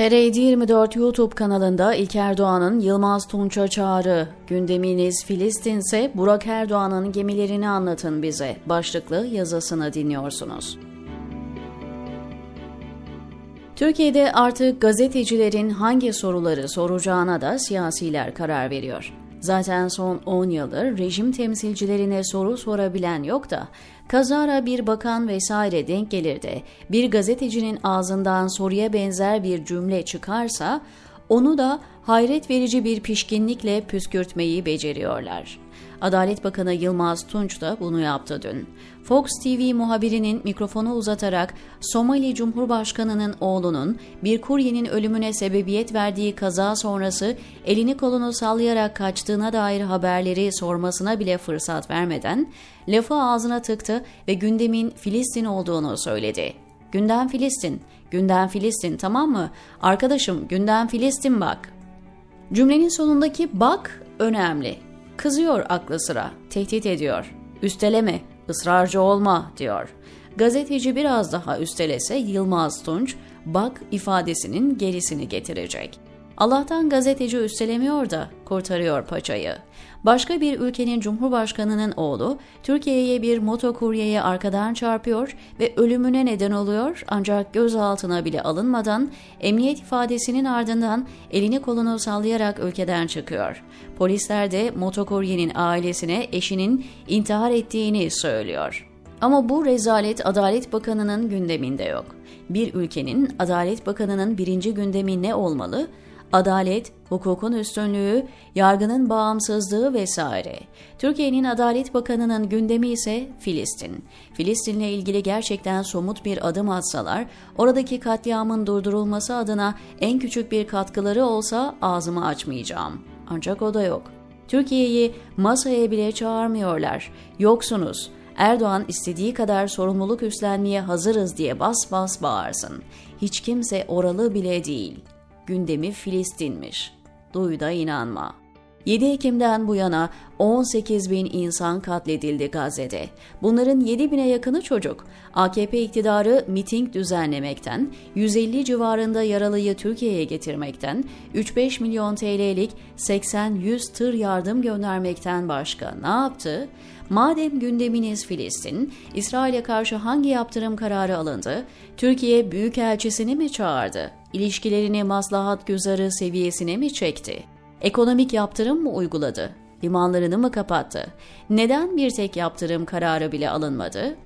TR 24 YouTube kanalında İlker Doğan'ın Yılmaz Tunç'a çağrı, gündeminiz Filistin ise Burak Erdoğan'ın gemilerini anlatın bize başlıklı yazısını dinliyorsunuz. Türkiye'de artık gazetecilerin hangi soruları soracağına da siyasiler karar veriyor. Zaten son 10 yıldır rejim temsilcilerine soru sorabilen yok da kazara bir bakan vesaire denk gelir de bir gazetecinin ağzından soruya benzer bir cümle çıkarsa onu da hayret verici bir pişkinlikle püskürtmeyi beceriyorlar. Adalet Bakanı Yılmaz Tunç da bunu yaptı dün. Fox TV muhabirinin mikrofonu uzatarak Somali Cumhurbaşkanı'nın oğlunun bir kuryenin ölümüne sebebiyet verdiği kaza sonrası elini kolunu sallayarak kaçtığına dair haberleri sormasına bile fırsat vermeden lafı ağzına tıktı ve gündemin Filistin olduğunu söyledi. Gündem Filistin, gündem Filistin tamam mı? Arkadaşım gündem Filistin bak. Cümlenin sonundaki bak önemli. Kızıyor aklı sıra, tehdit ediyor. Üsteleme, ısrarcı olma diyor. Gazeteci biraz daha üstelese Yılmaz Tunç, bak ifadesinin gerisini getirecek. Allah'tan gazeteci üstelemiyor da kurtarıyor paçayı. Başka bir ülkenin cumhurbaşkanının oğlu Türkiye'ye bir motokuryeye arkadan çarpıyor ve ölümüne neden oluyor ancak gözaltına bile alınmadan emniyet ifadesinin ardından elini kolunu sallayarak ülkeden çıkıyor. Polisler de motokuryenin ailesine eşinin intihar ettiğini söylüyor. Ama bu rezalet Adalet Bakanı'nın gündeminde yok. Bir ülkenin Adalet Bakanı'nın birinci gündemi ne olmalı? Adalet, hukukun üstünlüğü, yargının bağımsızlığı vesaire. Türkiye'nin Adalet Bakanı'nın gündemi ise Filistin. Filistin'le ilgili gerçekten somut bir adım atsalar, oradaki katliamın durdurulması adına en küçük bir katkıları olsa ağzımı açmayacağım. Ancak o da yok. Türkiye'yi masaya bile çağırmıyorlar. Yoksunuz. Erdoğan istediği kadar sorumluluk üstlenmeye hazırız diye bas bas bağırsın. Hiç kimse oralı bile değil.'' Gündemi Filistin'miş. Duy inanma. 7 Ekim'den bu yana 18 bin insan katledildi Gazze'de. Bunların 7 bine yakını çocuk. AKP iktidarı miting düzenlemekten, 150 civarında yaralıyı Türkiye'ye getirmekten, 3-5 milyon TL'lik 80-100 tır yardım göndermekten başka ne yaptı? Madem gündeminiz Filistin, İsrail'e karşı hangi yaptırım kararı alındı? Türkiye Büyükelçisini mi çağırdı? İlişkilerini maslahat güzarı seviyesine mi çekti? Ekonomik yaptırım mı uyguladı? Limanlarını mı kapattı? Neden bir tek yaptırım kararı bile alınmadı?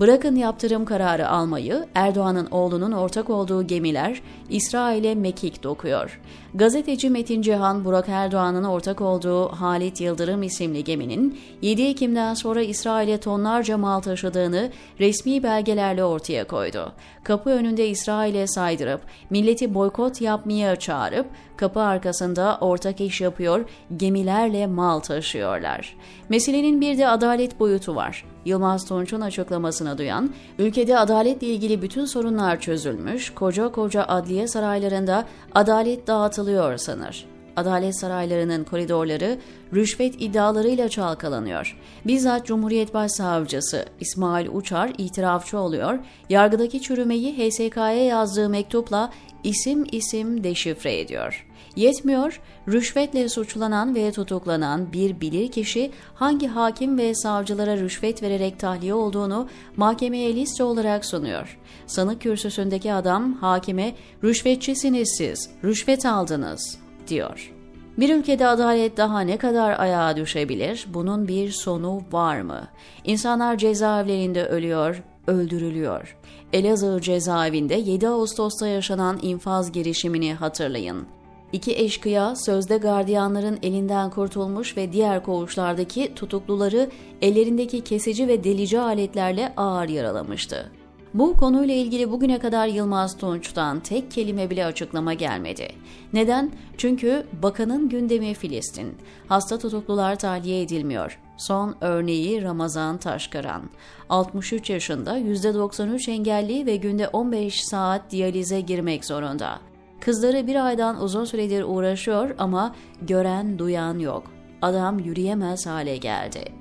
Bırakın yaptırım kararı almayı, Erdoğan'ın oğlunun ortak olduğu gemiler İsrail'e mekik dokuyor. Gazeteci Metin Cihan, Burak Erdoğan'ın ortak olduğu Halit Yıldırım isimli geminin 7 Ekim'den sonra İsrail'e tonlarca mal taşıdığını resmi belgelerle ortaya koydu. Kapı önünde İsrail'e saydırıp, milleti boykot yapmaya çağırıp, kapı arkasında ortak iş yapıyor, gemilerle mal taşıyorlar. Meselenin bir de adalet boyutu var. Yılmaz Tunç'un açıklamasını duyan, ülkede adaletle ilgili bütün sorunlar çözülmüş, koca koca adliye saraylarında adalet dağıtılıyor sanır. Adalet saraylarının koridorları rüşvet iddialarıyla çalkalanıyor. Bizzat Cumhuriyet Başsavcısı İsmail Uçar itirafçı oluyor, yargıdaki çürümeyi HSK'ya yazdığı mektupla isim isim deşifre ediyor. Yetmiyor, rüşvetle suçlanan ve tutuklanan bir bilirkişi hangi hakim ve savcılara rüşvet vererek tahliye olduğunu mahkemeye liste olarak sunuyor. Sanık kürsüsündeki adam hakime rüşvetçisiniz siz, rüşvet aldınız diyor. Bir ülkede adalet daha ne kadar ayağa düşebilir? Bunun bir sonu var mı? İnsanlar cezaevlerinde ölüyor, öldürülüyor. Elazığ cezaevinde 7 Ağustos'ta yaşanan infaz girişimini hatırlayın. İki eşkıya sözde gardiyanların elinden kurtulmuş ve diğer koğuşlardaki tutukluları ellerindeki kesici ve delici aletlerle ağır yaralamıştı. Bu konuyla ilgili bugüne kadar Yılmaz Tunç'tan tek kelime bile açıklama gelmedi. Neden? Çünkü bakanın gündemi Filistin. Hasta tutuklular tahliye edilmiyor. Son örneği Ramazan Taşkaran. 63 yaşında %93 engelli ve günde 15 saat diyalize girmek zorunda. Kızları bir aydan uzun süredir uğraşıyor ama gören duyan yok. Adam yürüyemez hale geldi.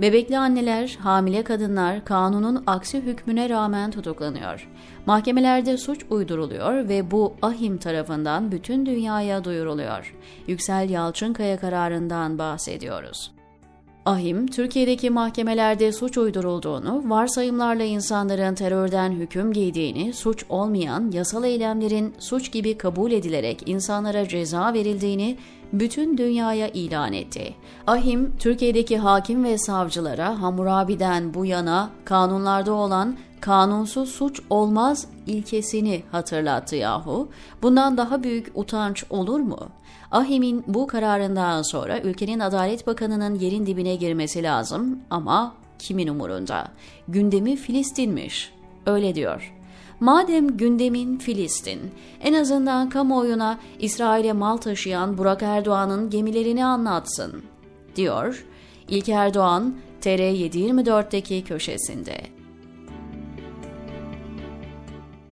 Bebekli anneler, hamile kadınlar kanunun aksi hükmüne rağmen tutuklanıyor. Mahkemelerde suç uyduruluyor ve bu ahim tarafından bütün dünyaya duyuruluyor. Yüksel Yalçınkaya kararından bahsediyoruz. Ahim, Türkiye'deki mahkemelerde suç uydurulduğunu, varsayımlarla insanların terörden hüküm giydiğini, suç olmayan yasal eylemlerin suç gibi kabul edilerek insanlara ceza verildiğini bütün dünyaya ilan etti. Ahim, Türkiye'deki hakim ve savcılara Hammurabi'den bu yana kanunlarda olan kanunsuz suç olmaz ilkesini hatırlattı yahu. Bundan daha büyük utanç olur mu? Ahim'in bu kararından sonra ülkenin Adalet Bakanı'nın yerin dibine girmesi lazım ama kimin umurunda? Gündemi Filistinmiş. Öyle diyor. Madem gündemin Filistin, en azından kamuoyuna İsrail'e mal taşıyan Burak Erdoğan'ın gemilerini anlatsın, diyor İlker Erdoğan TR724'deki köşesinde.